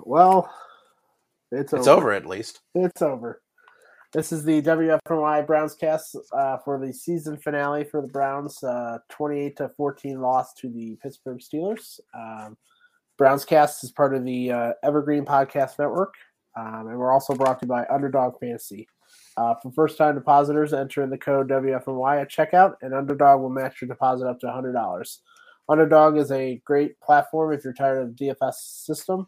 Well, it's It's over. over at least. It's over. This is the WFNY Browns cast uh, for the season finale for the Browns. Uh, 28 to 14 loss to the Pittsburgh Steelers. Um, Browns cast is part of the uh, Evergreen Podcast Network, um, and we're also brought to you by Underdog Fantasy. Uh, for first time depositors, enter in the code WFNY at checkout, and Underdog will match your deposit up to $100. Underdog is a great platform if you're tired of the DFS system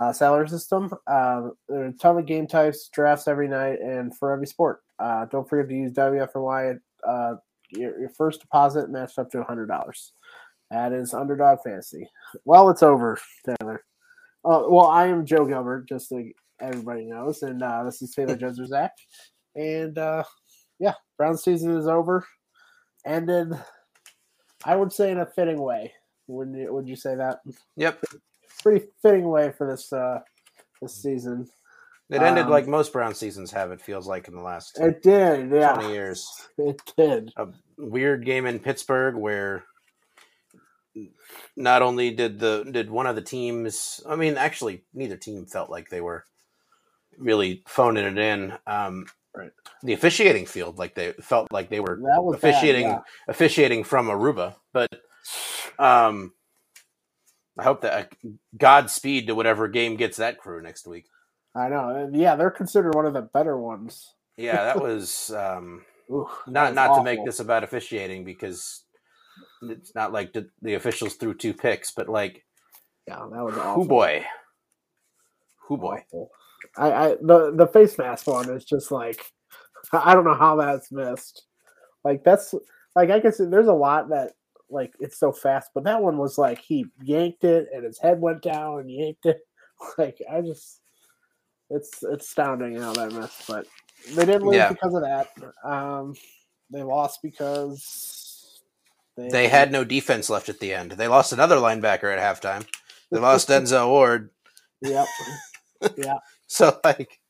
uh, salary system. Um, there are a ton of game types, drafts every night, and for every sport. Uh, don't forget to use WFNY. Uh, your, your first deposit matched up to $100. That is Underdog Fantasy. Well, it's over, Taylor. Uh, well, I am Joe Gilbert, just so everybody knows, and uh, this is Taylor Jedrzejek. And uh, yeah, Brown season is over. Ended, I would say, in a fitting way. Wouldn't you, would you say that? Yep. Pretty fitting way for this uh this season. It ended Um, like most Brown seasons have. It feels like in the last It did, yeah. twenty years. It did. a weird game in Pittsburgh where not only did the did one of the teams I mean actually neither team felt like they were really phoning it in. Um Right. the officiating field like they felt like they were was bad, officiating yeah. officiating from Aruba. But um I hope that Godspeed to whatever game gets that crew next week. I know. Yeah, they're considered one of the better ones. Yeah, that was um Ooh, that not was not to make this about officiating because it's not like the, the officials threw two picks, but like, Yeah, that was awful. who boy, who boy. Awful. I, I the the face mask one is just like I I don't know how that's missed. Like that's like I can see there's a lot that like it's so fast, but that one was like he yanked it and his head went down and yanked it. Like I just it's it's astounding how that missed, but they didn't lose Yeah. because of that. Um they lost because They had no defense left at the end. They lost another linebacker at halftime. They lost Denzel Ward. Yep. yeah. So like,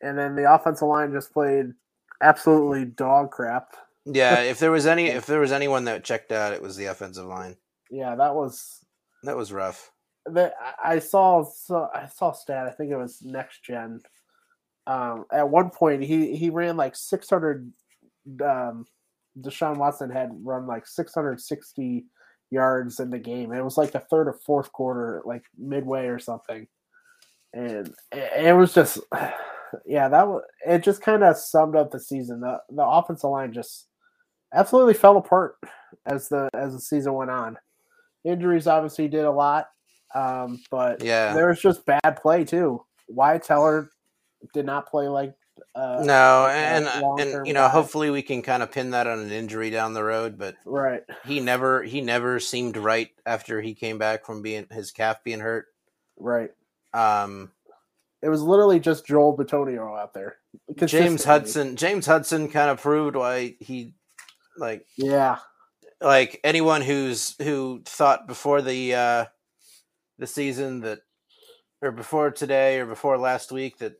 And then the offensive line just played absolutely dog crap. Yeah, if there was any, if there was anyone that checked out, it was the offensive line. Yeah, that was That was rough. I saw so I saw stat. I think it was next gen. Um, at one point, he he ran like six hundred. Um, Deshaun Watson had run like six hundred sixty yards in the game. It was like the third or fourth quarter, like midway or something, and it, it was just, yeah, that was it. Just kind of summed up the season. The the offensive line just absolutely fell apart as the as the season went on. Injuries obviously did a lot, um, but Yeah. there was just bad play too. Wyatt Teller did not play like uh, No, and and you know, guy. hopefully we can kind of pin that on an injury down the road, but right. he never he never seemed right after he came back from being his calf being hurt. Right. Um, It was literally just Joel Bitonio out there. James Hudson. James Hudson kind of proved why he like Yeah. like anyone who's who thought before the uh the season that or before today or before last week that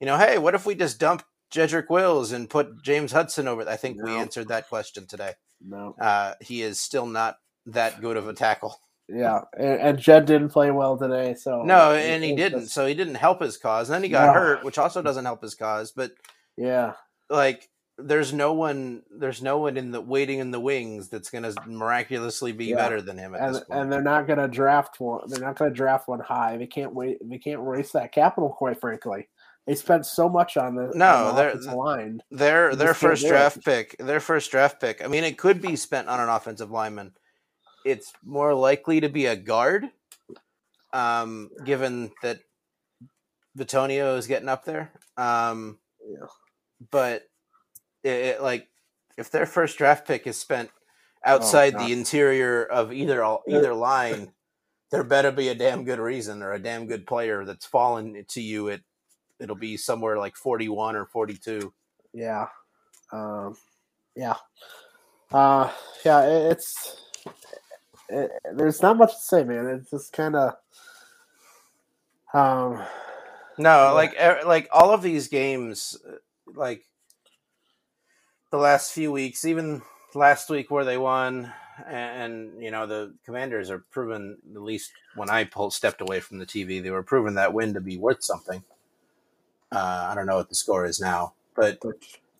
you know hey what if we just dump Jedrick Wills and put James Hudson over I think we answered that question today No. uh he is still not that good of a tackle Yeah. And, and Jed didn't play well today. So no and he didn't so he didn't help his cause and then he got No. hurt which also doesn't help his cause but yeah. like there's no one there's no one in the waiting in the wings that's gonna miraculously be Yeah. better than him at And, this point. and they're not going to draft one. They're not going to draft one high. They can't wait. They can't waste that capital. Quite frankly, they spent so much on the No, on the offensive line. their their first draft pick their first draft pick i mean it could be spent on an offensive lineman it's more likely to be a guard um given that Bitonio is getting up there um Yeah. but it, it, like if their first draft pick is spent outside Oh, the interior of either either line there better be a damn good reason or a damn good player that's fallen to you It it'll be somewhere like 41 or 42 Yeah. Um, yeah. Uh, yeah. It, it's it, there's not much to say, man. It's just kind of um. No, Yeah. like er, like all of these games, like the last few weeks, even last week where they won, and, and you know the Commanders are proven. At least when I pulled stepped away from the TV, they were proven that win to be worth something. Uh, I don't know what the score is now, but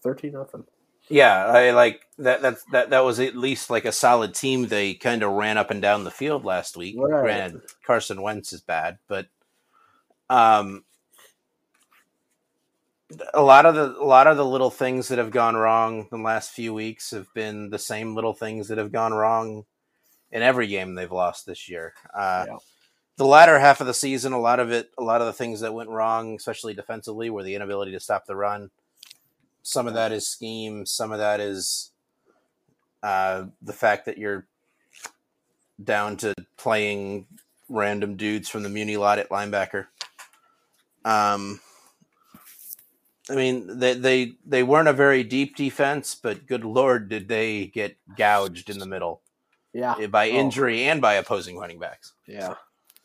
thirteen nothing. Yeah, I like that. That that that was at least like a solid team. They kind of ran up and down the field last week. Right. Granted, Carson Wentz is bad, but um, a lot of the a lot of the little things that have gone wrong the last few weeks have been the same little things that have gone wrong in every game they've lost this year. Uh, Yeah. The latter half of the season, a lot of it, a lot of the things that went wrong, especially defensively, were the inability to stop the run. Some of that is scheme. Some of that is uh, the fact that you're down to playing random dudes from the Muni lot at linebacker. Um, I mean, they, they they weren't a very deep defense, but good lord, did they get gouged in the middle Yeah, eh, by Oh. injury and by opposing running backs. yeah,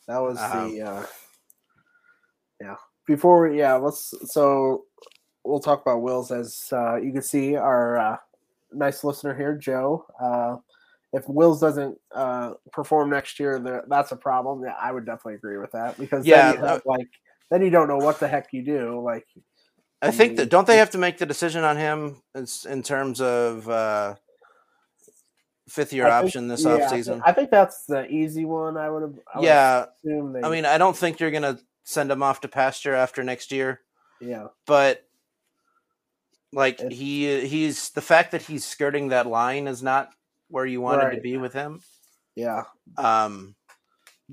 that was Um, the uh, yeah. Before we yeah, let's so we'll talk about Wills as uh, you can see our uh, nice listener here, Joe. Uh, if Wills doesn't uh, perform next year, that's a problem. Yeah, I would definitely agree with that because Yeah, then you have, like then you don't know what the heck you do. Like I think that don't they have to make the decision on him in, in terms of uh, fifth year think- option this yeah, offseason? I think that's the easy one. I would have. I would yeah, assume they, I mean, I don't think you're gonna send him off to pasture after next year, yeah, but like It's- he he's the fact that he's skirting that line is not where you wanted to be with him. yeah. Um,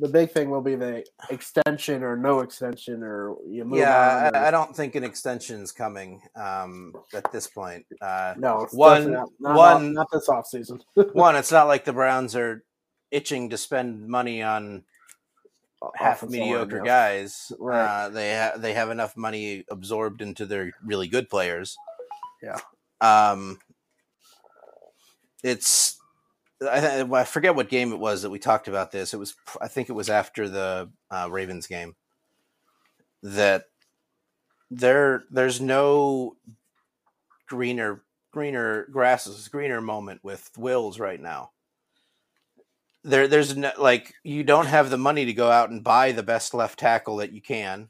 The big thing will be the extension or no extension, or you move yeah, on. or- I, I don't think an extension's coming um, at this point. Uh, no, one- not, not, one- not this offseason. one, it's not like the Browns are itching to spend money on half line, mediocre yeah. guys. Right. Uh, they ha- they have enough money absorbed into their really good players. Yeah. Um. It's. I, I forget what game it was that we talked about this. It was. I think it was after the uh, Ravens game. That there there's no greener greener grasses greener moment with Wills right now there there's no, like you don't have the money to go out and buy the best left tackle that you can.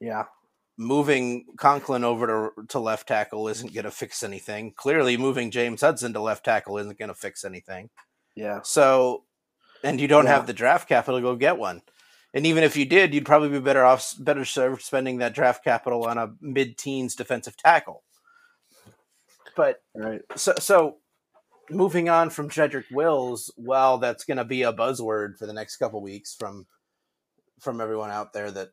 Yeah, Moving Conklin over to, to left tackle isn't going to fix anything. Clearly, moving James Hudson to left tackle isn't going to fix anything. yeah, So, and you don't Yeah. have the draft capital to go get one. And even if you did, you'd probably be better off, better served spending that draft capital on a mid-teens defensive tackle. But right. so so moving on from Jedrick Wills, well, that's going to be a buzzword for the next couple weeks from from everyone out there that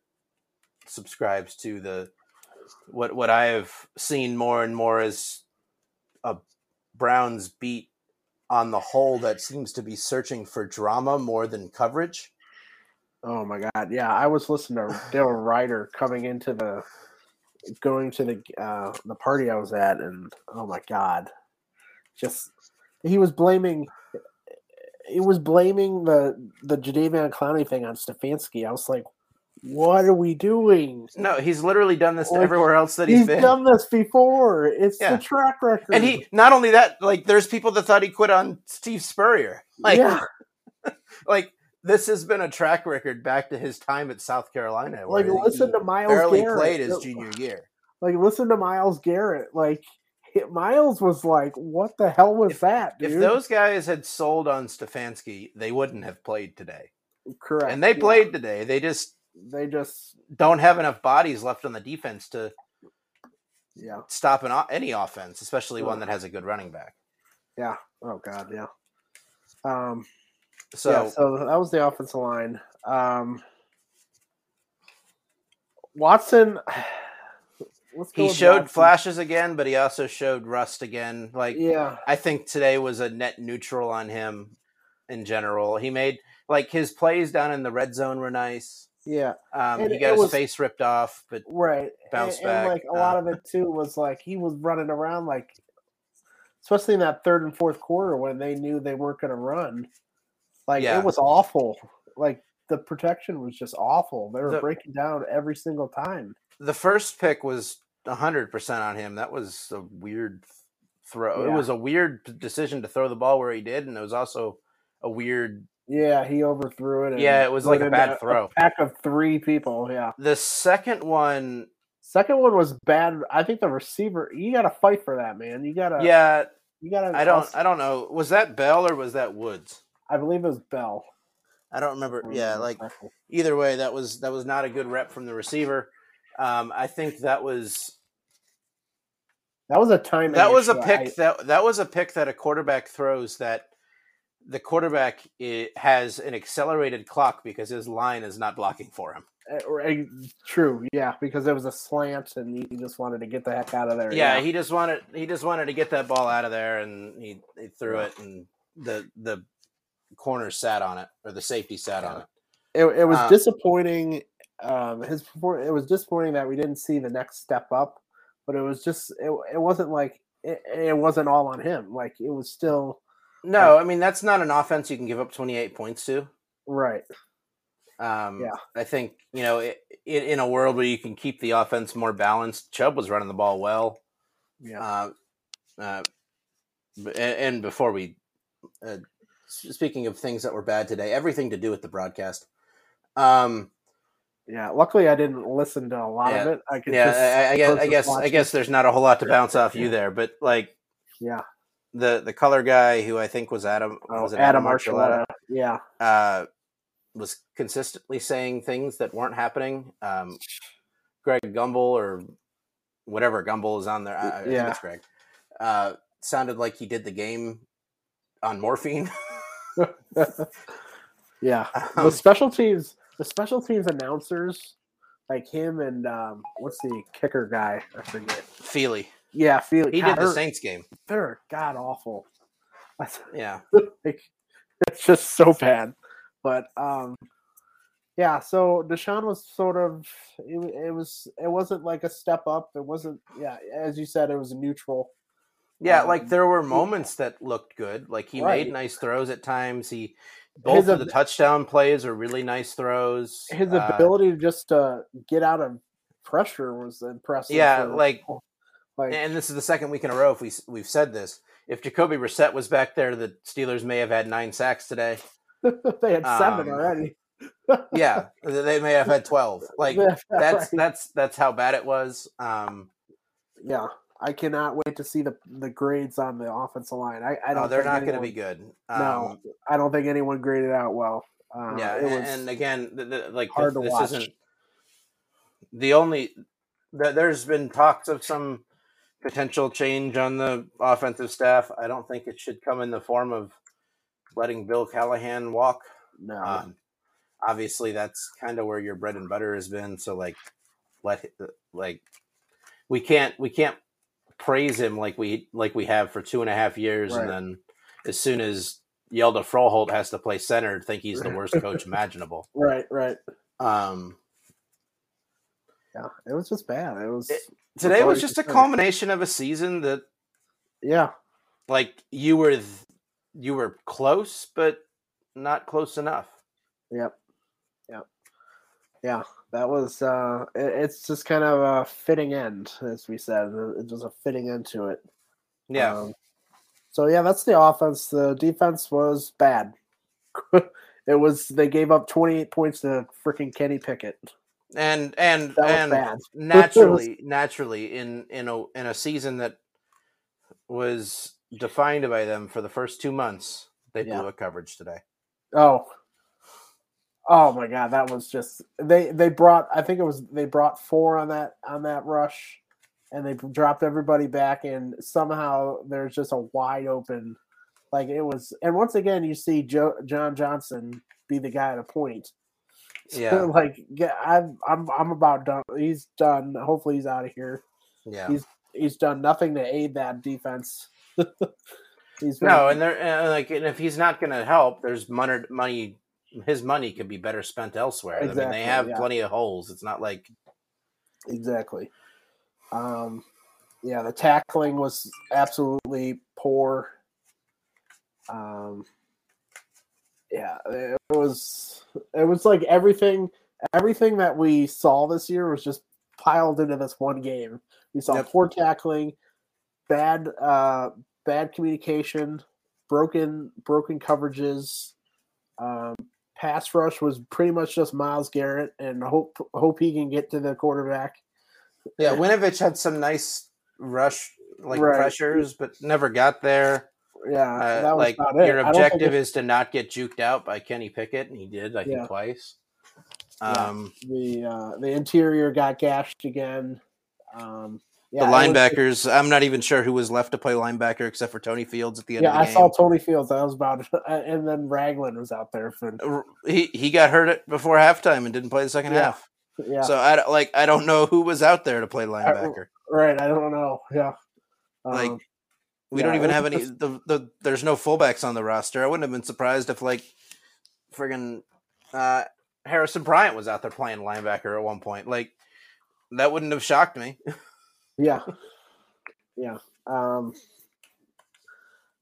subscribes to the what what I have seen more and more as a Browns beat on the whole that seems to be searching for drama more than coverage. Oh my god, yeah. I was listening to Daryl Ruiter coming into the going to the uh, the party I was at, and oh my god, just he was blaming. He was blaming the the Jadeveon Clowney thing on Stefanski. I was like, "What are we doing?" No, he's literally done this to Like, everywhere else that he's He's been. He's done this before. It's Yeah. the track record. And he not only that, like there's people that thought he quit on Steve Spurrier. Like yeah, like this has been a track record back to his time at South Carolina. like listen to Myles barely Garrett. played his junior year. Like listen to Myles Garrett. Like Myles was like, "What the hell was that, dude?" If those guys had sold on Stefanski, they wouldn't have played today. correct, And they yeah. played today. They just They just don't have enough bodies left on the defense to yeah. stop an, any offense, especially one that has a good running back. Yeah. Oh God. Yeah. Um. So, yeah. So that was the offensive line. Um. Watson. Let's go he showed Watson. flashes again, but he also showed rust again. Like Yeah. I think today was a net neutral on him in general. He made like his plays down in the red zone were nice. Yeah. Um, And he got his was- face ripped off, but Right. Bounce and, back, And like a uh, lot of it too was like he was running around like, especially in that third and fourth quarter when they knew they weren't going to run. Like Yeah. it was awful. Like the protection was just awful. They were The- breaking down every single time. the first pick was hundred percent on him. That was a weird throw. It was a weird decision to throw the ball where he did, and it was also a weird. Yeah, he overthrew it. and Yeah, it was like a bad throw. pack of three people. Yeah. The second one, Second one was bad. I think the receiver. You got to fight for that, man. You got to. yeah, You got to. I don't, I don't know. Was that Bell or was that Woods? I believe it was Bell. I don't remember. Yeah, like either way, that was that was not a good rep from the receiver. Um, I think that was that was a time. that was a pick I- that that was a pick that a quarterback throws that the quarterback i has an accelerated clock because his line is not blocking for him. Uh, True, yeah, because it was a slant, and he just wanted to get the heck out of there. Yeah, he just wanted he just wanted to get that ball out of there, and he, he threw it, and the the corner sat on it or the safety sat on it. it, it was uh, disappointing. Um, his it was disappointing that we didn't see the next step up, but it was just it, it wasn't like it, it wasn't all on him. Like it was still No, I mean that's not an offense you can give up twenty eight points to. right. Um, Yeah. I think you know it, it, in a world where you can keep the offense more balanced. Chubb was running the ball well. Yeah, Uh, uh, and, and before we, uh, speaking of things that were bad today, everything to do with the broadcast. Um, yeah. Luckily, I didn't listen to a lot of it. I could yeah, just I, I guess, I guess, I guess there's not a whole lot to bounce off you there, but like Yeah, the the color guy who I think was Adam oh, was it Adam Archuleta. Yeah, uh, was consistently saying things that weren't happening. Um, Greg Gumbel or whatever Gumbel is on there. I, I think Yeah. it's Greg. Uh, sounded like he did the game on morphine. yeah. the Um, special teams, the special teams announcers, like him and um, what's the kicker guy? I forget. Feely. Yeah, feel He did the Saints game. They're god awful. Yeah. like it's just so bad. But um yeah, so Deshaun was sort of it, it was it wasn't like a step up. It wasn't yeah, as you said, it was neutral. Yeah, Um, like there were moments that looked good. Like he Right. made nice throws at times. He both of the touchdown plays are really nice throws. His Uh, ability to just uh, get out of pressure was impressive. Yeah, for- like like and this is the second week in a row if we we've said this. If Jacoby Brissett was back there, the Steelers may have had nine sacks today. they had seven um, already. Yeah, they may have had twelve. Like that's right. that's that's how bad it was. Um, yeah. I cannot wait to see the the grades on the offensive line. I, I don't. no, they're not going to be good. Um, No, I don't think anyone graded out well. Uh, yeah, it and, and again, the, the, like hard this, to this watch. isn't the only. th- There's been talks of some potential change on the offensive staff. I don't think it should come in the form of letting Bill Callahan walk. no. Um, obviously, that's kind of where your bread and butter has been. So, like, let like we can't we can't praise him like we like we have for two and a half years, Right. and then as soon as Hjalte Froholdt has to play center, think he's the worst coach imaginable. right, right. Um, Yeah, it was just bad. It was It- today was just a culmination of a season that, yeah, like, you were th- you were close, but not close enough. yep, yep, yeah. That was. uh it, It's just kind of a fitting end, as we said. It was a fitting end to it. Yeah, Um, so yeah, that's the offense. The defense was bad. it was. They gave up twenty eight points to freaking Kenny Pickett. And and and naturally, naturally, in in a in a season that was defined by them for the first two months, they Yeah. blew a coverage today. Oh. Oh my god, that was just they they brought I think it was they brought four on that on that rush and they dropped everybody back and somehow there's just a wide open like it was and once again you see Joe, John Johnson be the guy to point. Yeah. like yeah, I'm I'm I'm about done. He's done. Hopefully he's out of here. Yeah. He's he's done nothing to aid that defense. he's No, and they're and like, and if he's not going to help, there's money. Money, his money could be better spent elsewhere. I mean, Exactly, they have yeah. plenty of holes. It's not like Exactly. Um, yeah, the tackling was absolutely poor. Um, yeah, it was. It was like everything. Everything that we saw this year was just piled into this one game. We saw Yep. poor tackling, bad uh, bad communication, broken broken coverages. Um, pass rush was pretty much just Myles Garrett, and hope hope he can get to the quarterback. Yeah, Winovich had some nice rush like Right. pressures, but never got there. Yeah, Uh, that was like your I objective is to not get juked out by Kenny Pickett, and he did, I think, Yeah. twice. Yeah. Um, the uh, the interior got gashed again. Um, yeah, the it was- linebackers, I'm not even sure who was left to play linebacker except for Tony Fields at the end Yeah, of the I game. saw Tony Fields. That was about, and then Ragland was out there for he he got hurt before halftime and didn't play the second Yeah. half. yeah. So I like I don't know who was out there to play linebacker. right, I don't know. Yeah, Like, Um, we yeah, don't even have any. just- The, the there's no fullbacks on the roster. I wouldn't have been surprised if like friggin' uh, Harrison Bryant was out there playing linebacker at one point. Like that wouldn't have shocked me. yeah, yeah. Um,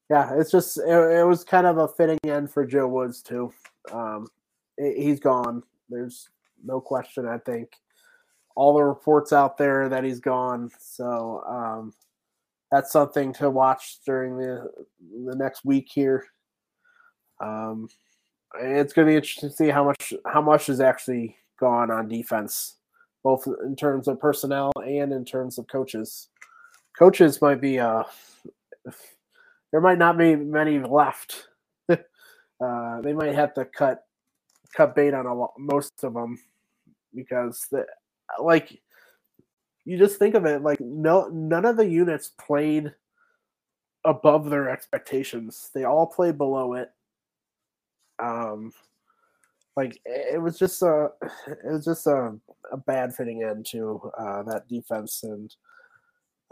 yeah, it's just it, it was kind of a fitting end for Joe Woods too. Um, he- he's gone. There's no question. I think all the reports out there that he's gone. So um, that's something to watch during the the next week here. Um, it's going to be interesting to see how much how much is actually gone on defense, both in terms of personnel and in terms of coaches. Coaches might be uh, there might not be many left. uh, they might have to cut cut bait on a lot, most of them because the, like you just think of it like no none of the units played above their expectations. They all played below it. Um, like it was just a it was just a, a bad fitting end to uh, that defense, and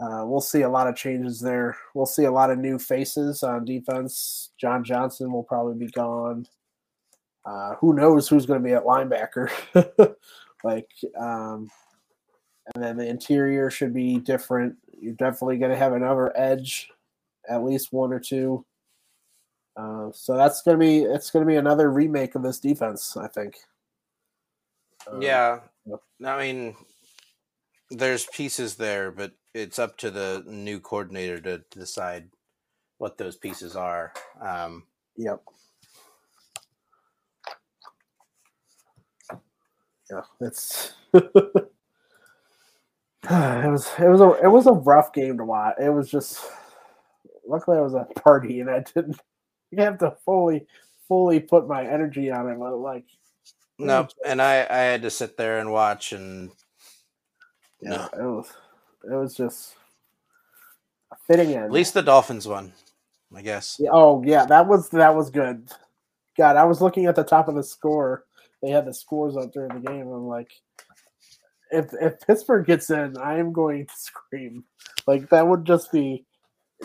uh, we'll see a lot of changes there. We'll see a lot of new faces on defense. John Johnson will probably be gone. Uh, who knows who's going to be at linebacker? like, um, and then the interior should be different. You're definitely going to have another edge, at least one or two. Uh, so that's gonna be it's gonna be another remake of this defense, I think. Uh, yeah. I mean, there's pieces there, but it's up to the new coordinator to decide what those pieces are. Um, Yep. Yeah, it's it was it was a it was a rough game to watch. It was just luckily I was at a party and I didn't have to fully fully put my energy on it. But like no, and I I had to sit there and watch, and yeah, it was it was just a fitting in. at least the Dolphins won, I guess. Yeah, oh yeah, that was that was good. God, I was looking at the top of the score. They had the scores up during the game. I'm like, if if Pittsburgh gets in, I am going to scream. Like that would just be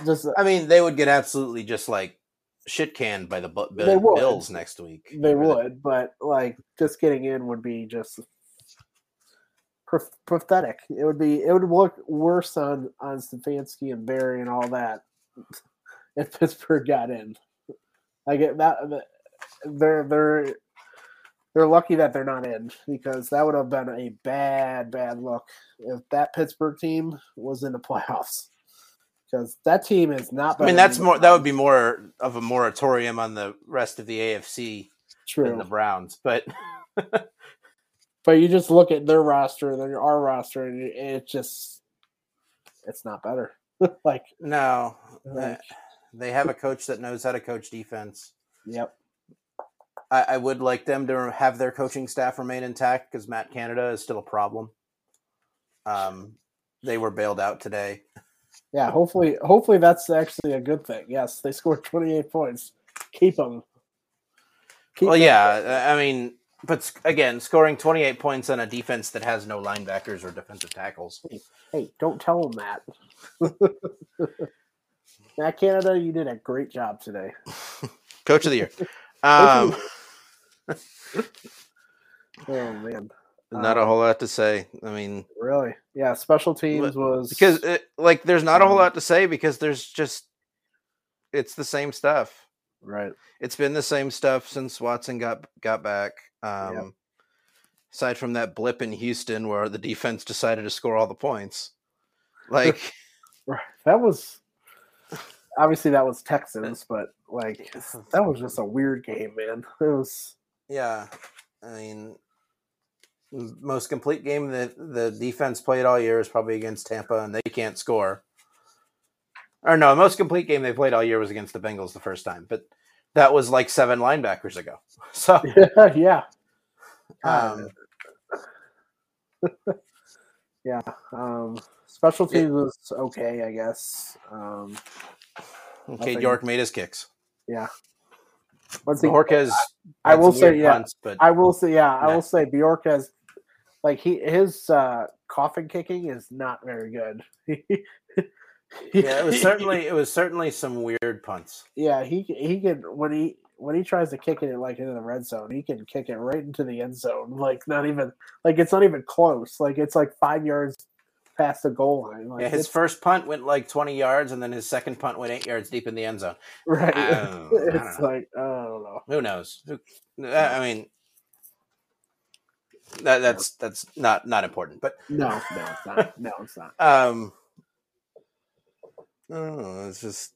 just I mean, they would get absolutely just like shit canned by the Bu- Bu- They would. Bills next week. they would, but like just getting in would be just pa- pathetic. It would be it would look worse on on Stefanski and Barry and all that if Pittsburgh got in. I get that that- they're they're they're lucky that they're not in because that would have been a bad bad look if that Pittsburgh team was in the playoffs. Because that team is not. I mean, that's more. That would be more of a moratorium on the rest of the AFC than the Browns. But But you just look at their roster and then our roster, and it, just it's not better. like, no, like, they have a coach that knows how to coach defense. yep, I, I would like them to have their coaching staff remain intact because Matt Canada is still a problem. Um, they were bailed out today. yeah. Hopefully, hopefully that's actually a good thing. Yes, they scored twenty eight points. Keep them. Keep Well, them. yeah, I mean, but again, scoring 28 points on a defense that has no linebackers or defensive tackles. Hey, don't tell them that. Matt Canada, you did a great job today. Coach of the year. Um, Oh man, not a Um, whole lot to say. I mean, really? Yeah, special teams was because it, like there's not a whole Um, lot to say because there's just it's the same stuff. right. It's been the same stuff since Watson got got back. Um, Aside from that blip in Houston where the defense decided to score all the points, like That was obviously that was Texans, but like that was just a weird game, man. It was Yeah, I mean, most complete game that the defense played all year is probably against Tampa, and they can't score. Or no, the most complete game they played all year was against the Bengals the first time, but that was like seven linebackers ago. So, yeah, um, yeah. Um, special teams was okay, I guess. Um, okay, York made his kicks. yeah. Once he, York has. I will say, yeah. punts, but I will say, yeah, I will say, York has like he his uh, coffin kicking is not very good. yeah, it was certainly it was certainly some weird punts. yeah, he he can when he when he tries to kick it like into the red zone, he can kick it right into the end zone. Like not even like it's not even close. Like it's like five yards past the goal line. Like Yeah, his first punt went like twenty yards, and then his second punt went eight yards deep in the end zone. right. I don't- I don't it's like I don't know. Who knows? Who, I I mean, that, that's that's not not important. But No, no, it's not. No, it's not. um, I don't know. It's just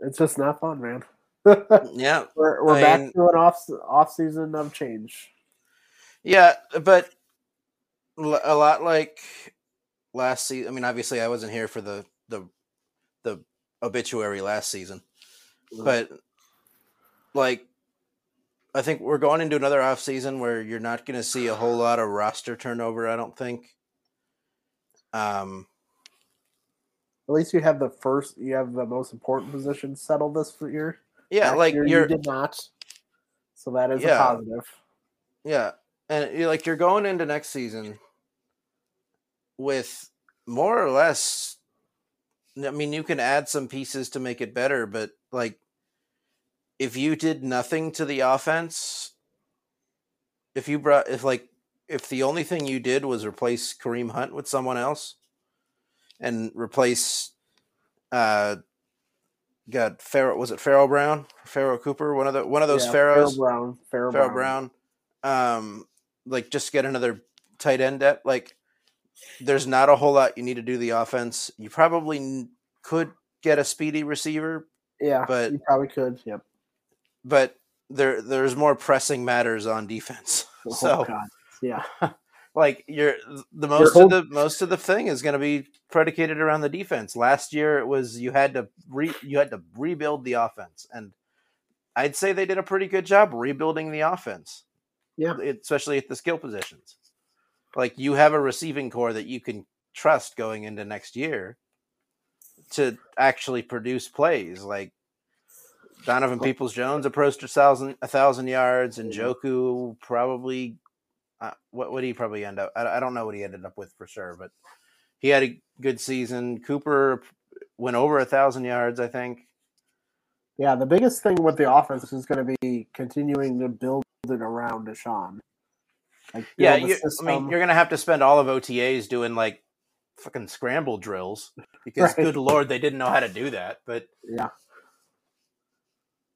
It's just not fun, man. yeah, we're we're I back mean- to an off off season of change. yeah. But a lot like last season. I mean, obviously, I wasn't here for the the the obituary last season, but like I think we're going into another off season where you're not going to see a whole lot of roster turnover. I don't think. Um, At least you have the first, you have the most important position settled this year. yeah, like year you're you did not, so that is Yeah. a positive. Yeah, and you're like you're going into next season with more or less. I mean, you can add some pieces to make it better, but like, if you did nothing to the offense, if you brought, if like, if the only thing you did was replace Kareem Hunt with someone else, and replace, uh, got Farrell was it Pharaoh Brown, Farrell Cooper, one of the one of those Yeah, Pharaohs. Pharaoh Brown, Farrell, Pharaoh Brown. Brown. Um, like just get another tight end depth. Like, there's not a whole lot you need to do the offense. You probably n- could get a speedy receiver, Yeah, but- you probably could. Yep. But there there's more pressing matters on defense. Oh, So, God. yeah, like, you're the most whole- of the most of the thing is going to be predicated around the defense. Last year, it was you had to re you had to rebuild the offense, and I'd say they did a pretty good job rebuilding the offense. yeah, especially at the skill positions. Like you have a receiving core that you can trust going into next year to actually produce plays. Like Donovan Peoples Jones approached a thousand a thousand yards, and Njoku probably uh, what would he probably end up? I, I don't know what he ended up with for sure, but he had a good season. Cooper went over a thousand yards, I think. yeah. The biggest thing with the offense is going to be continuing to build it around Deshaun. Like, Yeah, you, I mean, you're gonna have to spend all of OTAs doing like fucking scramble drills because, Right. good lord, they didn't know how to do that. But yeah,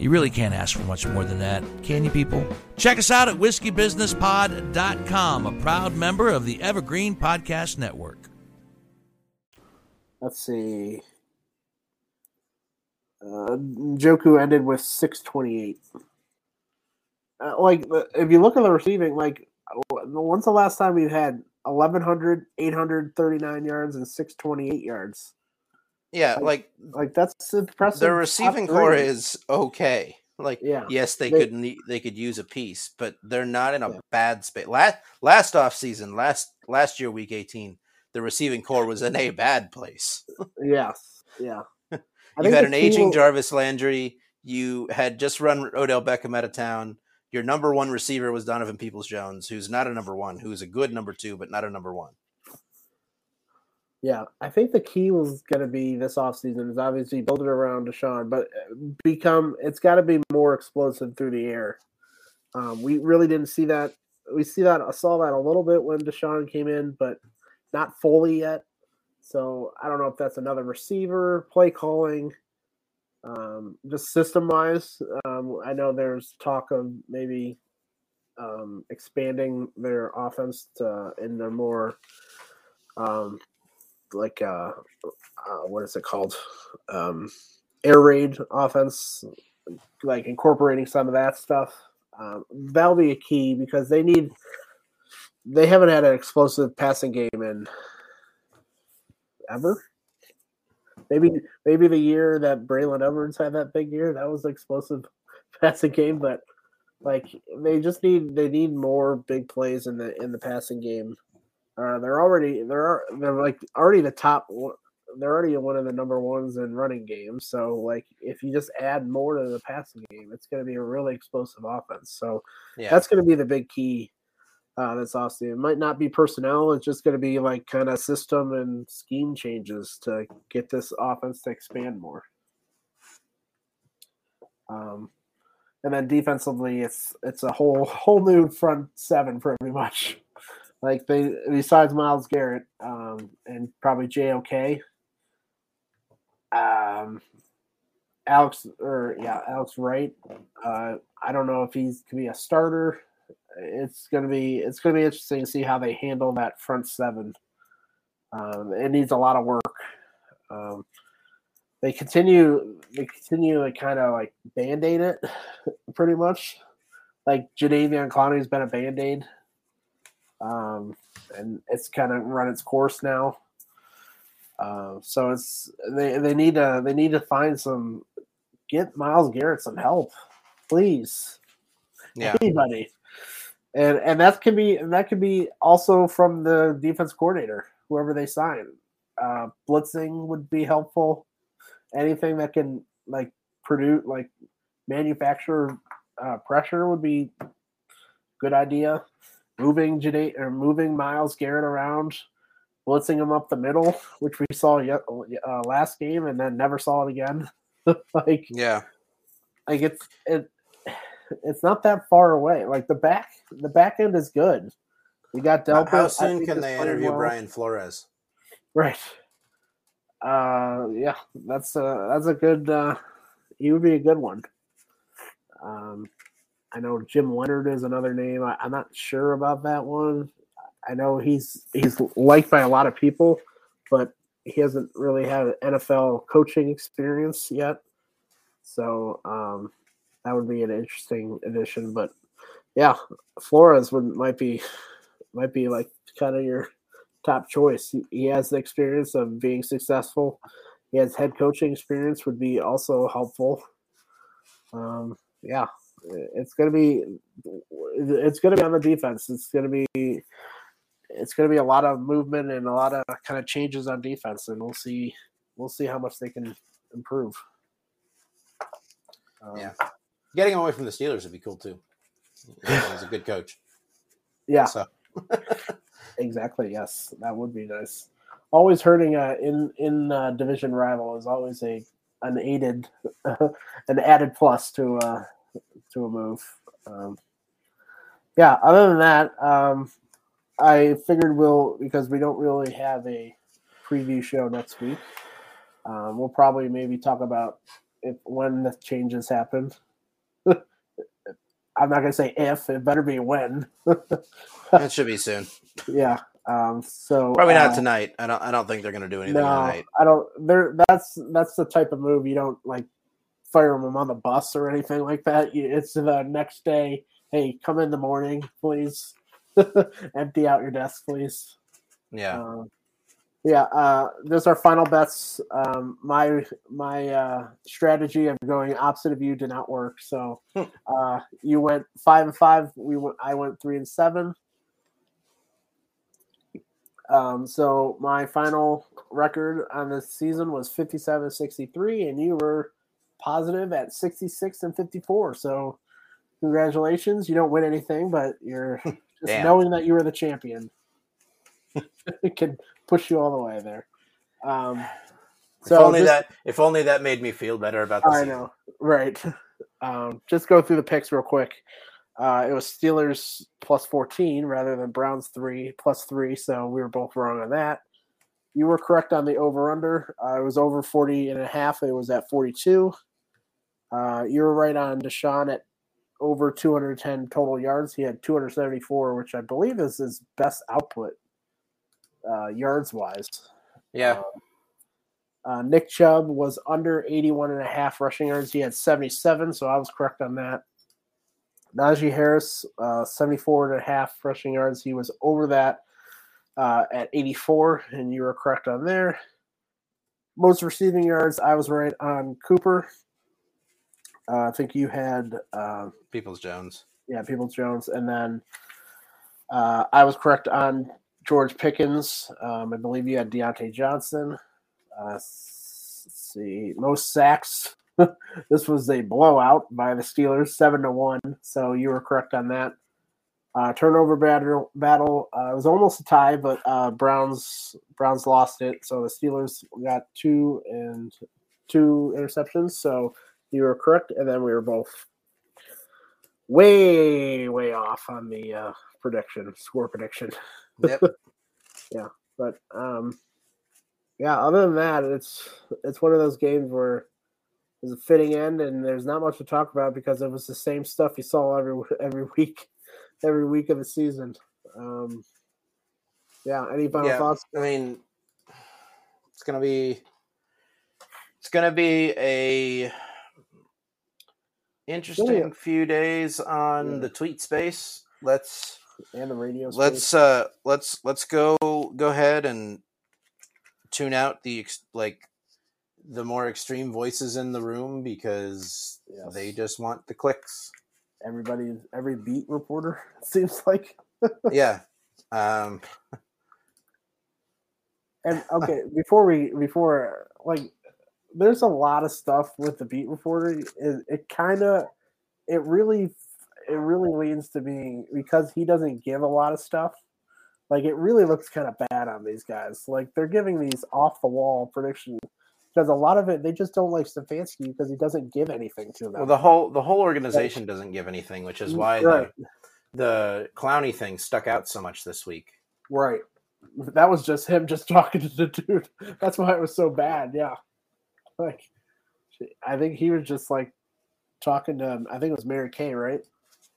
You really can't ask for much more than that, can you, people? Check us out at whiskeybusinesspod.com, a proud member of the Evergreen Podcast Network. Let's see. Uh, Njoku ended with 628. Uh, like, if you look at the receiving, like, w- when's the last time we've had 1,100, 839 yards, and 628 yards? Yeah, Like, like Like that's impressive. their receiving core is okay. Like Yeah. yes, they, They- could need they could use a piece, but they're not in a Yeah. bad space. Last last off season, last last year, week eighteen, the receiving core was in a bad place. Yes. Yeah. You had an aging will- Jarvis Landry. You had just run Odell Beckham out of town. Your number one receiver was Donovan Peoples Jones, who's not a number one, who's a good number two, but not a number one. Yeah, I think the key was going to be this offseason is obviously build it around Deshaun, but uh, become it's got to be more explosive through the air. Um, we really didn't see that. We see that I saw that a little bit when Deshaun came in, but not fully yet. So I don't know if that's another receiver play calling, um, just system wise. Um, I know there's talk of maybe um, expanding their offense to in a more um, like uh, uh what is it called? Um air raid offense like incorporating some of that stuff. Um, that'll be a key because they need they haven't had an explosive passing game in ever. Maybe maybe the year that Braylon Edwards had that big year that was explosive passing game but like they just need they need more big plays in the in the passing game uh, they're already they're they're like already the top. They're already one of the number ones in running games. So like if you just add more to the passing game, it's going to be a really explosive offense. So Yeah, that's going to be the big key. Uh, that's awesome. It might not be personnel. It's just going to be like kind of system and scheme changes to get this offense to expand more. Um, and then defensively, it's it's a whole whole new front seven pretty much. Like they besides Myles Garrett um, and probably JOK. Um, Alex or yeah, Alex Wright. Uh, I don't know if he's can be a starter. It's gonna be it's gonna be interesting to see how they handle that front seven. Um, it needs a lot of work. Um, they continue they continue to kind of like band aid it pretty much. Like Jadeveon Clowney's been a band aid. Um, and it's kind of run its course now. Uh, so it's they, they need to they need to find some get Myles Garrett some help, please. yeah, Anybody. And and that can be and that can be also from the defense coordinator, whoever they sign. Uh, blitzing would be helpful. Anything that can like produce like manufacture uh, pressure would be good idea. Moving Jade or moving Myles Garrett around, blitzing him up the middle, which we saw yet, uh, last game and then never saw it again. like yeah. like it's it it's not that far away. Like the back the back end is good. We got Delpit. how soon can they interview well. Brian Flores? Right. Uh yeah, that's a that's a good uh he would be a good one. Um I know Jim Leonhard is another name. I, I'm not sure about that one. I know he's he's liked by a lot of people, but he hasn't really had NFL coaching experience yet. So um, that would be an interesting addition. But yeah, Flores would might be might be like kind of your top choice. He, he has the experience of being successful. He has head coaching experience would be also helpful. Um, yeah, it's gonna be it's gonna be on the defense. It's gonna be it's gonna be a lot of movement and a lot of kind of changes on defense, and we'll see we'll see how much they can improve. Um, Yeah. Getting away from the Steelers would be cool too. He's a good coach. yeah, So exactly. Yes, that would be nice. Always hurting uh, in in uh, division rival is always a an aided an added plus to uh to a move. Um, yeah. Other than that, um, I figured we'll because we don't really have a preview show next week. Um, we'll probably maybe talk about if when the changes happen. I'm not gonna say if; it better be when. it should be soon. yeah. Um, so Probably not uh, tonight. I don't. I don't think they're going to do anything No, tonight. I don't. There. That's that's the type of move you don't like fire them on the bus or anything like that. It's the next day. Hey, come in the morning, please. Empty out your desk, please. Yeah. Um, Yeah, uh, those are final bets. Um, my my uh, strategy of going opposite of you did not work. So Hmm. uh, you went five and five. We went. I went three and seven. Um, so my final record on this season was 57 63, and you were positive at 66 and 54. So congratulations. You don't win anything, but you're just Damn. knowing that you were the champion. it can push you all the way there. Um, if only just- that if only that made me feel better about the I season. know, right? Um, just go through the picks real quick. Uh, it was Steelers plus 14 rather than Browns 3 plus 3, so we were both wrong on that. You were correct on the over under. Uh, it was over 40 and a half. It was at 42. Uh, you were right on Deshaun at over 210 total yards. He had 274, which I believe is his best output uh, yards wise. Yeah. Uh, Nick Chubb was under 81 and a half rushing yards. He had 77, so I was correct on that. Najee Harris, uh, 74 and a half rushing yards. He was over that uh, at 84, and you were correct on there. Most receiving yards, I was right on Cooper. Uh, I think you had, uh, Peoples Jones. yeah, Peoples Jones, and then uh, I was correct on George Pickens. Um, I believe you had Diontae Johnson. Uh, let's see, most sacks. this was a blowout by the Steelers, seven to one. So you were correct on that. Uh, turnover battle. Battle. Uh, it was almost a tie, but uh, Browns Browns lost it. So the Steelers got two and two interceptions. So you were correct, and then we were both way way off on the uh, prediction score prediction. Yep. Yeah, but um, yeah, other than that, it's it's one of those games where there's a fitting end, and there's not much to talk about because it was the same stuff you saw every every week, every week of the season. Um, yeah. Any final Yeah. thoughts? I mean, it's gonna be it's gonna be a interesting few days on Yeah. the tweet space. Let's And the radio. let's uh let's let's go go ahead and tune out the ex- like the more extreme voices in the room because Yes. they just want the clicks. everybody, every beat reporter it seems like. yeah. Um And okay, before we before like there's a lot of stuff with the beat reporter. It, it kind of it really it really leans to being because he doesn't give a lot of stuff. Like it really looks kind of bad on these guys. Like they're giving these off the wall predictions because a lot of it they just don't like Stefanski because he doesn't give anything to them. well the whole the whole organization doesn't give anything, which is mm, why right, the the Clowney thing stuck out so much this week. right. That was just him just talking to the dude. That's why it was so bad. Yeah, like I think he was just like talking to. I think it was Mary Kay, right?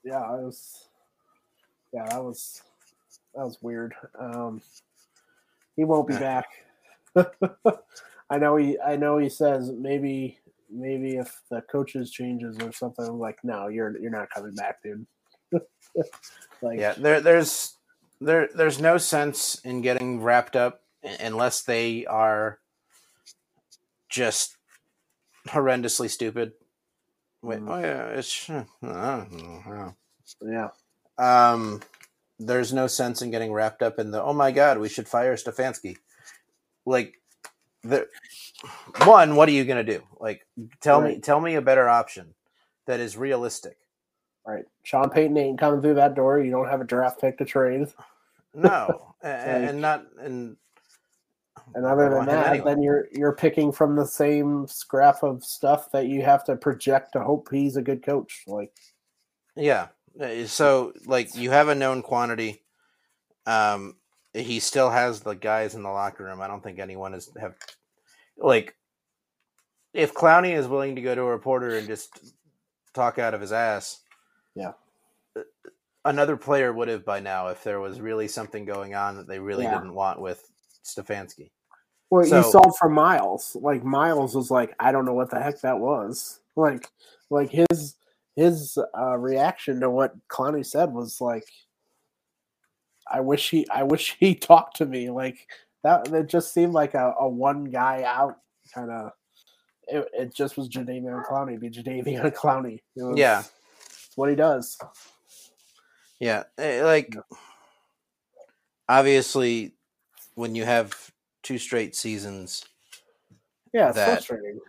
Yeah, it was. Yeah, that was that was weird. Um, he won't be back. I know he. I know he says maybe maybe if the coaches changes or something. I'm like, no, you're you're not coming back, dude. like, Yeah, there there's there there's no sense in getting wrapped up unless they are just horrendously stupid. Wait, Mm. oh yeah, it's uh, know. yeah, um there's no sense in getting wrapped up in the oh my god, we should fire Stefanski. Like the one, what are you gonna do? Like tell me tell me a better option that is realistic. right. Sean Payton ain't coming through that door. You don't have a draft pick to trade. No, a- a- and not and And other than that, anyway. then you're you're picking from the same scrap of stuff that you have to project to hope he's a good coach. Like, Yeah. Uh, So like you have a known quantity. Um he still has the guys in the locker room. I don't think anyone is have like if Clowney is willing to go to a reporter and just talk out of his ass. Yeah. uh, Another player would have by now if there was really something going on that they really Yeah. didn't want with Stefanski. Well, So- you saw for Myles. Like Myles was like, I don't know what the heck that was. Like, like his his uh, reaction to what Clowney said was like, I wish he I wish he talked to me. Like, that it just seemed like a, a one guy out kind of. It, it just was Jadeveon Clowney. Be Jadeveon Clowney. It was- Yeah. it's what he does. Yeah, eh, like obviously, when you have two straight seasons, Yeah, it's That- frustrating.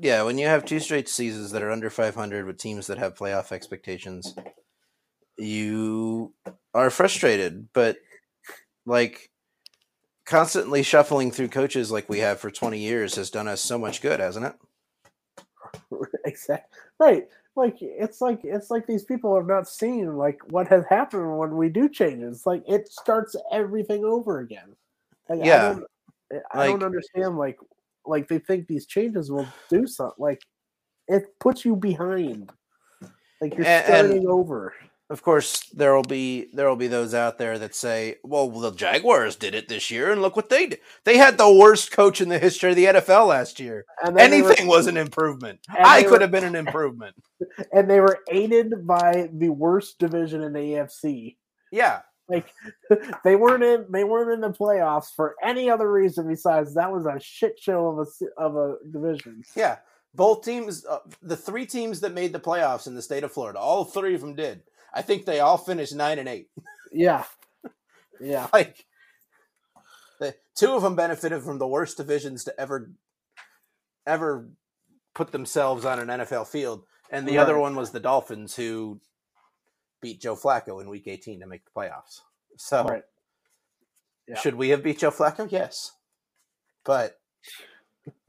yeah, when you have two straight seasons that are under 500 with teams that have playoff expectations, you are frustrated. But like constantly shuffling through coaches like we have for 20 years has done us so much good, hasn't it? exactly right. Like it's like it's like these people have not seen like what has happened when we do changes. Like it starts everything over again. Like, Yeah. I don't, I don't understand. Like like they think these changes will do something. Like it puts you behind. Like you're and- starting over. Of course, there will be there will be those out there that say, "Well, the Jaguars did it this year, and look what they did. They had the worst coach in the history of the NFL last year. And then were- Anything was an improvement. I could were- have been an improvement." and they were aided by the worst division in the AFC. Yeah, Like they weren't in they weren't in the playoffs for any other reason besides that was a shit show of a of a division. yeah. Both teams, uh, the three teams that made the playoffs in the state of Florida, all three of them did. I think they all finished nine and eight. Yeah, yeah, Like, the two of them benefited from the worst divisions to ever, ever put themselves on an NFL field, and the other one was the Dolphins, who beat Joe Flacco in Week 18 to make the playoffs. So, right. Yeah. should we have beat Joe Flacco? Yes, but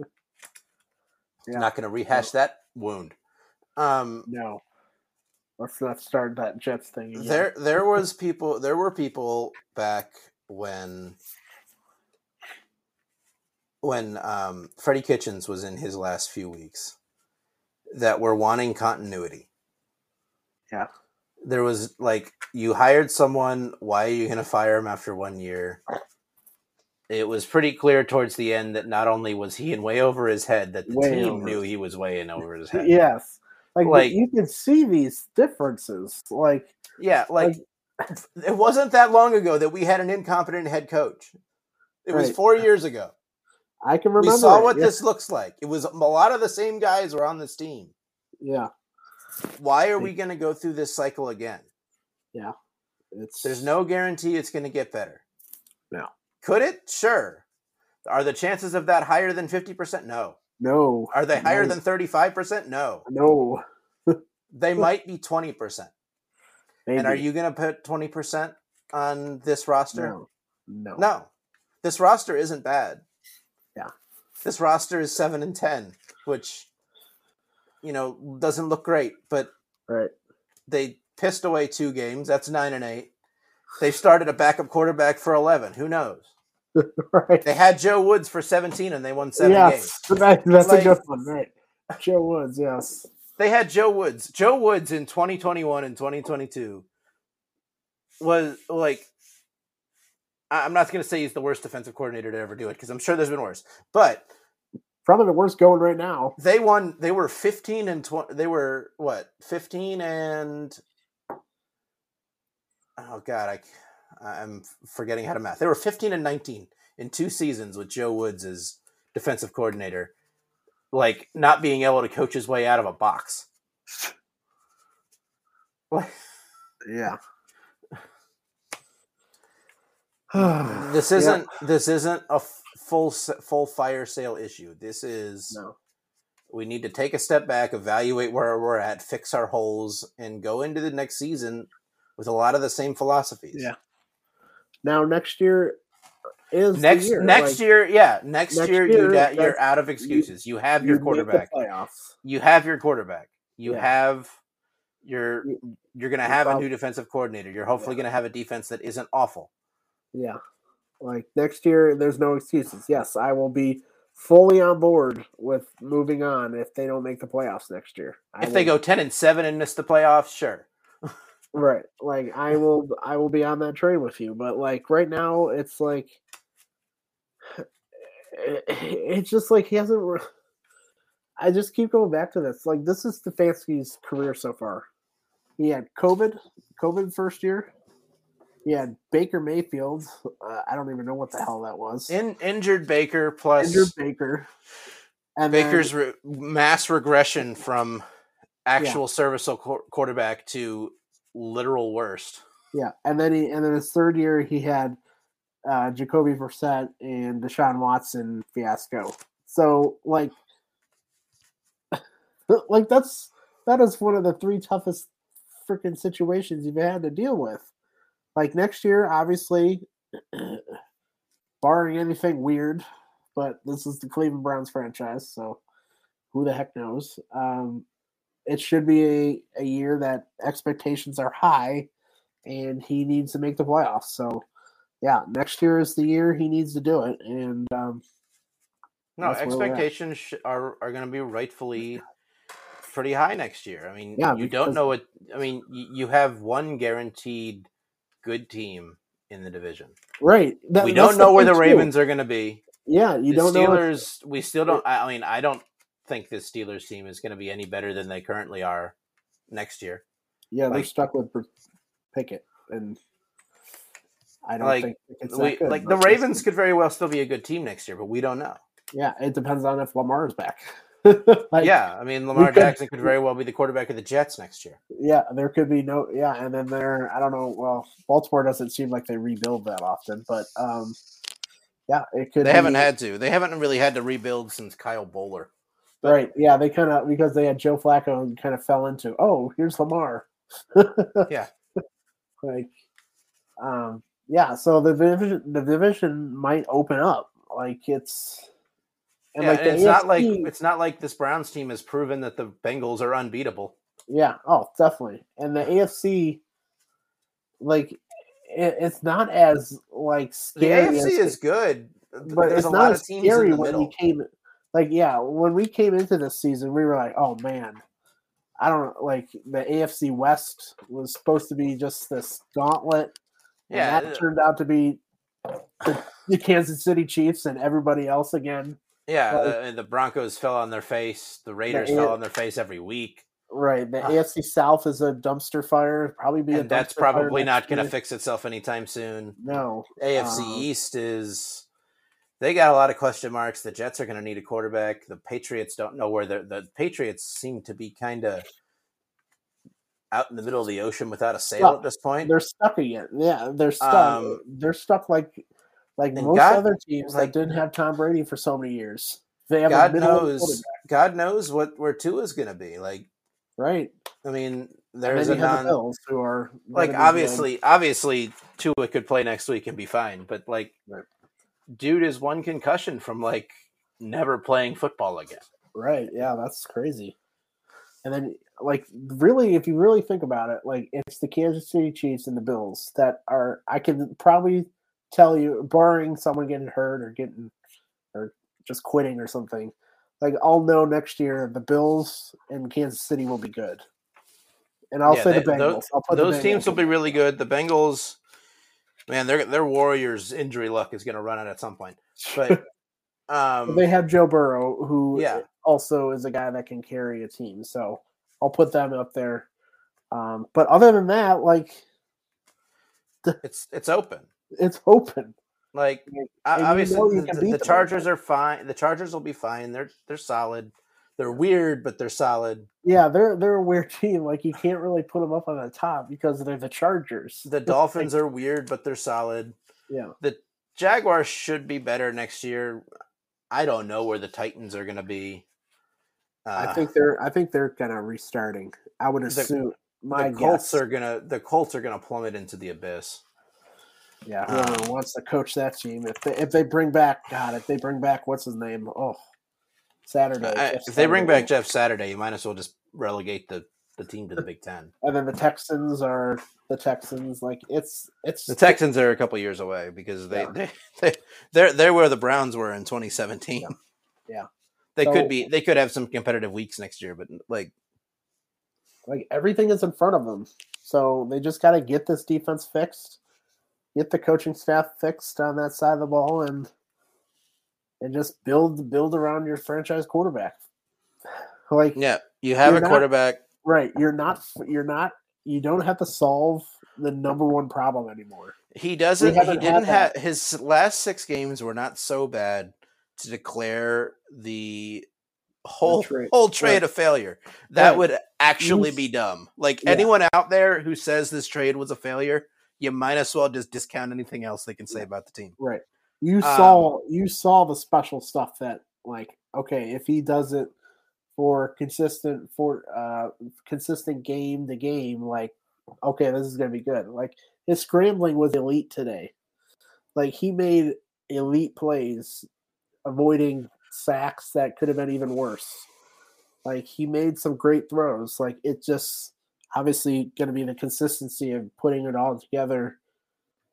Yeah. not going to rehash that wound. Um, No, let's not start that Jets thing. Again. there there was people there were people back when when um Freddie Kitchens was in his last few weeks that were wanting continuity. Yeah. There was like you hired someone, why are you going to fire him after 1 year? It was pretty clear towards the end that not only was he in way over his head that the Way team over. knew he was way in over his head. yes, like, Like- you can see these differences. Like Yeah, like it wasn't that long ago that we had an incompetent head coach. It was four years ago. I can remember. we saw it, what this looks like. It was a lot of the same guys were on this team. Yeah, Why are we going to go through this cycle again? it's There's no guarantee it's going to get better. No. Could it? Sure. Are the chances of that higher than 50%? No. no. Are they higher no, than 35%? No. no? They might be 20%. Maybe. And are you going to put 20% on this roster? No, no, No, this roster isn't bad. Yeah. this roster is seven and ten, which you know doesn't look great, but Right. they pissed away two games. That's nine and eight. They started a backup quarterback for eleven. Who knows? right. They had Joe Woods for seventeen, and they won seven games. that, that's Like- a good one. Right. Joe Woods. Yes. They had Joe Woods. Joe Woods in 2021 and 2022 was like I'm not going to say he's the worst defensive coordinator to ever do it because I'm sure there's been worse. But Probably the worst going right now. they won they were 15 and 20 they were what 15 and oh god i i'm forgetting how to math they were 15 and 19 in two seasons with joe woods as defensive coordinator like not being able to coach his way out of a box Yeah. this isn't this isn't a full full fire sale issue this is no. we need to take a step back, evaluate where we're at, fix our holes, and go into the next season with a lot of the same philosophies. Yeah. Now next year is Next year. next like, year, yeah, next, next year, year, you you're out of excuses. You have your the quarterback. You have your quarterback. You Yeah. have your You- you're going to have a new defensive coordinator. You're hopefully Yeah. going to have a defense that isn't awful. Yeah. Like next year, there's no excuses. Yes, I will be fully on board with moving on if they don't make the playoffs next year. I If they go 10 and 7 and miss the playoffs, sure. right, like I will, I will be on that train with you. But like right now, it's like it- it's just like he hasn't. re- I just keep going back to this. Like this is Stefanski's career so far. He had COVID, COVID first year. Yeah, Baker Mayfield. Uh, I don't even know what the hell that was. In, injured Baker plus Injured Baker. And Baker's then, re- mass regression from actual serviceable qu- quarterback to literal worst. yeah, and then he and then his third year he had uh, Jacoby Brissett and Deshaun Watson fiasco. So like, like that's that is one of the three toughest freaking situations you've had to deal with. Like next year, obviously, barring anything weird, but this is the Cleveland Browns franchise, so who the heck knows? Um, it should be a, a year that expectations are high, and he needs to make the playoffs. So, yeah, next year is the year he needs to do it, and um, No, That's where we're at. expectations are are going to be rightfully pretty high next year. I mean, Yeah, you don't know what. I mean, you have one guaranteed good team in the division. right. that- we don't know where the too. Ravens are going to be. Yeah, you the don't know. Steelers. We still don't. I mean, I don't think this Steelers team is going to be any better than they currently are next year. Yeah, they're stuck with Pickett, and I don't Like, think Pickett's We, good. like the Ravens could very well still be a good team next year, but we don't know. Yeah, it depends on if Lamar is back. like, yeah, I mean, Lamar could- Jackson could very well be the quarterback of the Jets next year. yeah, there could be no. Yeah, and then there, I don't know. Well, Baltimore doesn't seem like they rebuild that often, but um, yeah, it could. They haven't had to. They haven't really had to rebuild since Kyle Boller. but- right. Yeah, they kind of because they had Joe Flacco and kind of fell into. Oh, here's Lamar. Yeah. like, um, yeah. So the division, the division might open up. Like it's. And yeah, like and it's not like it's not like this Browns team has proven that the Bengals are unbeatable. Yeah. Oh, definitely. And the AFC, like, it, it's not as like scary. The. AFC as, is good, but there's it's a not lot as of teams in scary the when middle. we came. Like, yeah, when we came into this season, we were like, oh man, I don't. Like the AFC West was supposed to be just this gauntlet. And Yeah, that uh, turned out to be the, the Kansas City Chiefs and everybody else again. Yeah, Like- the, the Broncos fell on their face. The Raiders fell on their face every week, Right. The Ah. AFC South is a dumpster fire. Probably be a and that's probably not going to fix itself anytime soon. No. AFC Um, East is they got a lot of question marks. The Jets are going to need a quarterback. The Patriots don't know where they're. The Patriots seem to be kind of out in the middle of the ocean without a sail Stuck. at this point. They're stuck again. Yeah, they're stuck. Um, they're stuck like like and most God- other teams like- that didn't have Tom Brady for so many years. They have God a knows. God knows what where Tua is going to be. Like, right? I mean, there's a non Bills who are like gonna good. obviously obviously Tua could play next week and be fine, but like Right. dude is one concussion from like never playing football again. right. Yeah, that's crazy. And then, like, really, if you really think about it, like, it's the Kansas City Chiefs and the Bills that are. I can probably tell you, barring someone getting hurt or getting or just quitting or something, like I'll know next year the Bills and Kansas City will be good. And I'll Yeah, say they- the Bengals. tho- I'll put the Those teams will be really good. The Bengals, man, their their Warriors injury luck is going to run out at some point. But um, they have Joe Burrow, who Yeah. also is a guy that can carry a team. So I'll put them up there. Um, but other than that, like it's it's open. It's open. Like and you obviously, know you the, the- them. Chargers are fine. The Chargers will be fine. They're they're solid. They're weird, but they're solid. Yeah, they're they're a weird team. Like you can't really put them up on the top because they're the Chargers. The Dolphins are weird, but they're solid. yeah, The Jaguars should be better next year. I don't know where the Titans are going to be. Uh, I think they're I think they're kind of restarting. I would The- assume my the Colts guess. are gonna the Colts are gonna plummet into the abyss. Yeah, whoever um, wants to coach that team, if they if they bring back God, if they bring back what's his name? Oh, Saturday. I- if they bring back Jeff Saturday, you might as well just relegate the, the team to the Big Ten. and then the Texans are the Texans. Like it's it's The Texans are a couple years away because they, Yeah. they, they they're they're where the Browns were in 2017. Yeah. They So- could be they could have some competitive weeks next year, but like like everything is in front of them. So they just got to get this defense fixed, get the coaching staff fixed on that side of the ball, and and just build build around your franchise quarterback. Like yeah, you have a not- quarterback. right, you're not you're not you don't have to solve the number one problem anymore. He doesn't. He didn't have his last six games were not so bad to declare the whole trade. whole trade Right. a failure. That Right. would actually be dumb. Like Yeah. anyone out there who says this trade was a failure, you might as well just discount anything else they can say about the team. Right. You Um, saw you saw the special stuff that like okay, if he does it for consistent for uh consistent game to game, like okay, this is gonna be good. Like his scrambling was elite today. Like he made elite plays, avoiding sacks that could have been even worse. Like he made some great throws. Like it just obviously going to be the consistency of putting it all together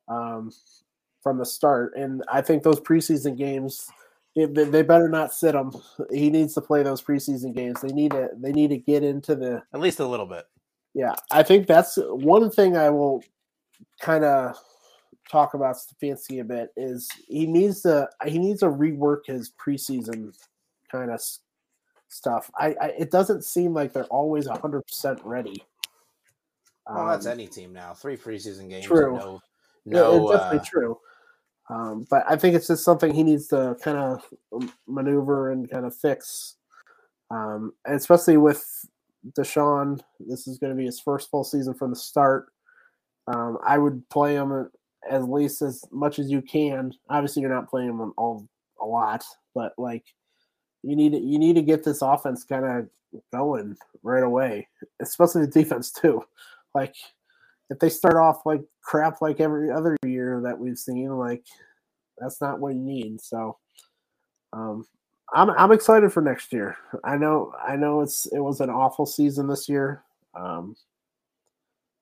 um, from the start. And I think those preseason games, it, they better not sit him. He needs to play those preseason games. They need to they need to get into the At least a little bit. yeah. I think that's one thing I will kind of talk about Stefanski a bit is he needs to he needs to rework his preseason kind of stuff. I, I it doesn't seem like they're always hundred percent ready. Well, that's Um, any team now. Three preseason games. True. No, no. it's definitely uh, true. Um, but I think it's just something he needs to kind of maneuver and kind of fix. Um, and especially with Deshaun, this is going to be his first full season from the start. Um, I would play him at least as much as you can. Obviously, you're not playing him all a lot, but like you need to, you need to get this offense kind of going right away, especially the defense too. Like if they start off like crap like every other year that we've seen, like that's not what you need. So um I'm I'm excited for next year. I know I know it's it was an awful season this year. Um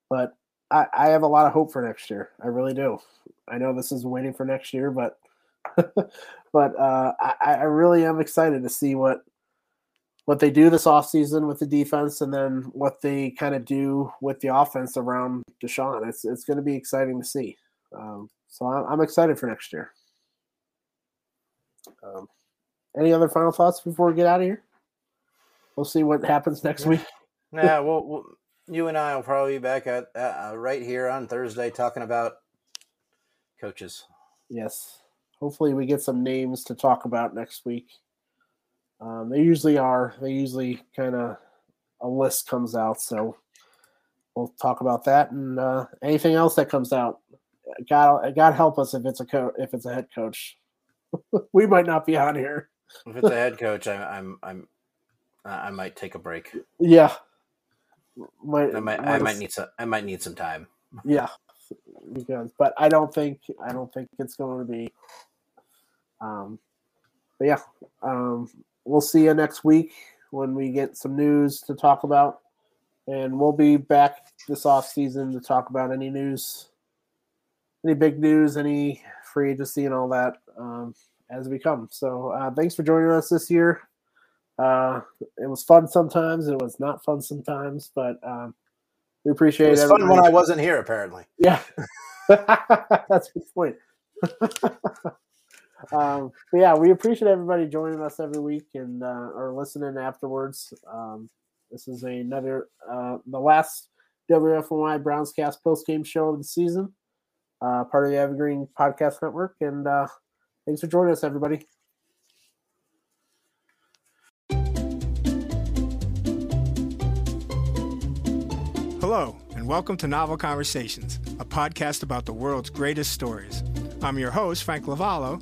but I, I have a lot of hope for next year. I really do. I know this is waiting for next year, but but uh I, I really am excited to see what what they do this offseason with the defense and then what they kind of do with the offense around Deshaun. It's it's going to be exciting to see. Um, so I'm, I'm excited for next year. Um, any other final thoughts before we get out of here? We'll see what happens next week. yeah, well, well, you and I will probably be back at uh, right here on Thursday talking about coaches. Yes. Hopefully, we get some names to talk about next week. Um, they usually are. They usually kind of a list comes out, so we'll talk about that and uh, anything else that comes out. God, God help us if it's a co- if it's a head coach. we might not be on here. If it's a head coach, I, I'm I'm I might take a break. Yeah, might, I might I might need some I might need some time. Yeah, because but I don't think I don't think it's going to be. Um, but yeah, um, we'll see you next week when we get some news to talk about, and we'll be back this off season to talk about any news, any big news, any free agency, and all that um, as we come. So uh, thanks for joining us this year. Uh, it was fun sometimes. It was not fun sometimes, but um, we appreciate It was fun when I wasn't here. Apparently, yeah, that's a good point. um, but yeah, we appreciate everybody joining us every week and uh, or listening afterwards. Um, this is another uh, the last WFNY Browns Cast post game show of the season, uh, part of the Evergreen Podcast Network. And uh, thanks for joining us, everybody. Hello, and welcome to Novel Conversations, a podcast about the world's greatest stories. I'm your host, Frank Lavallo,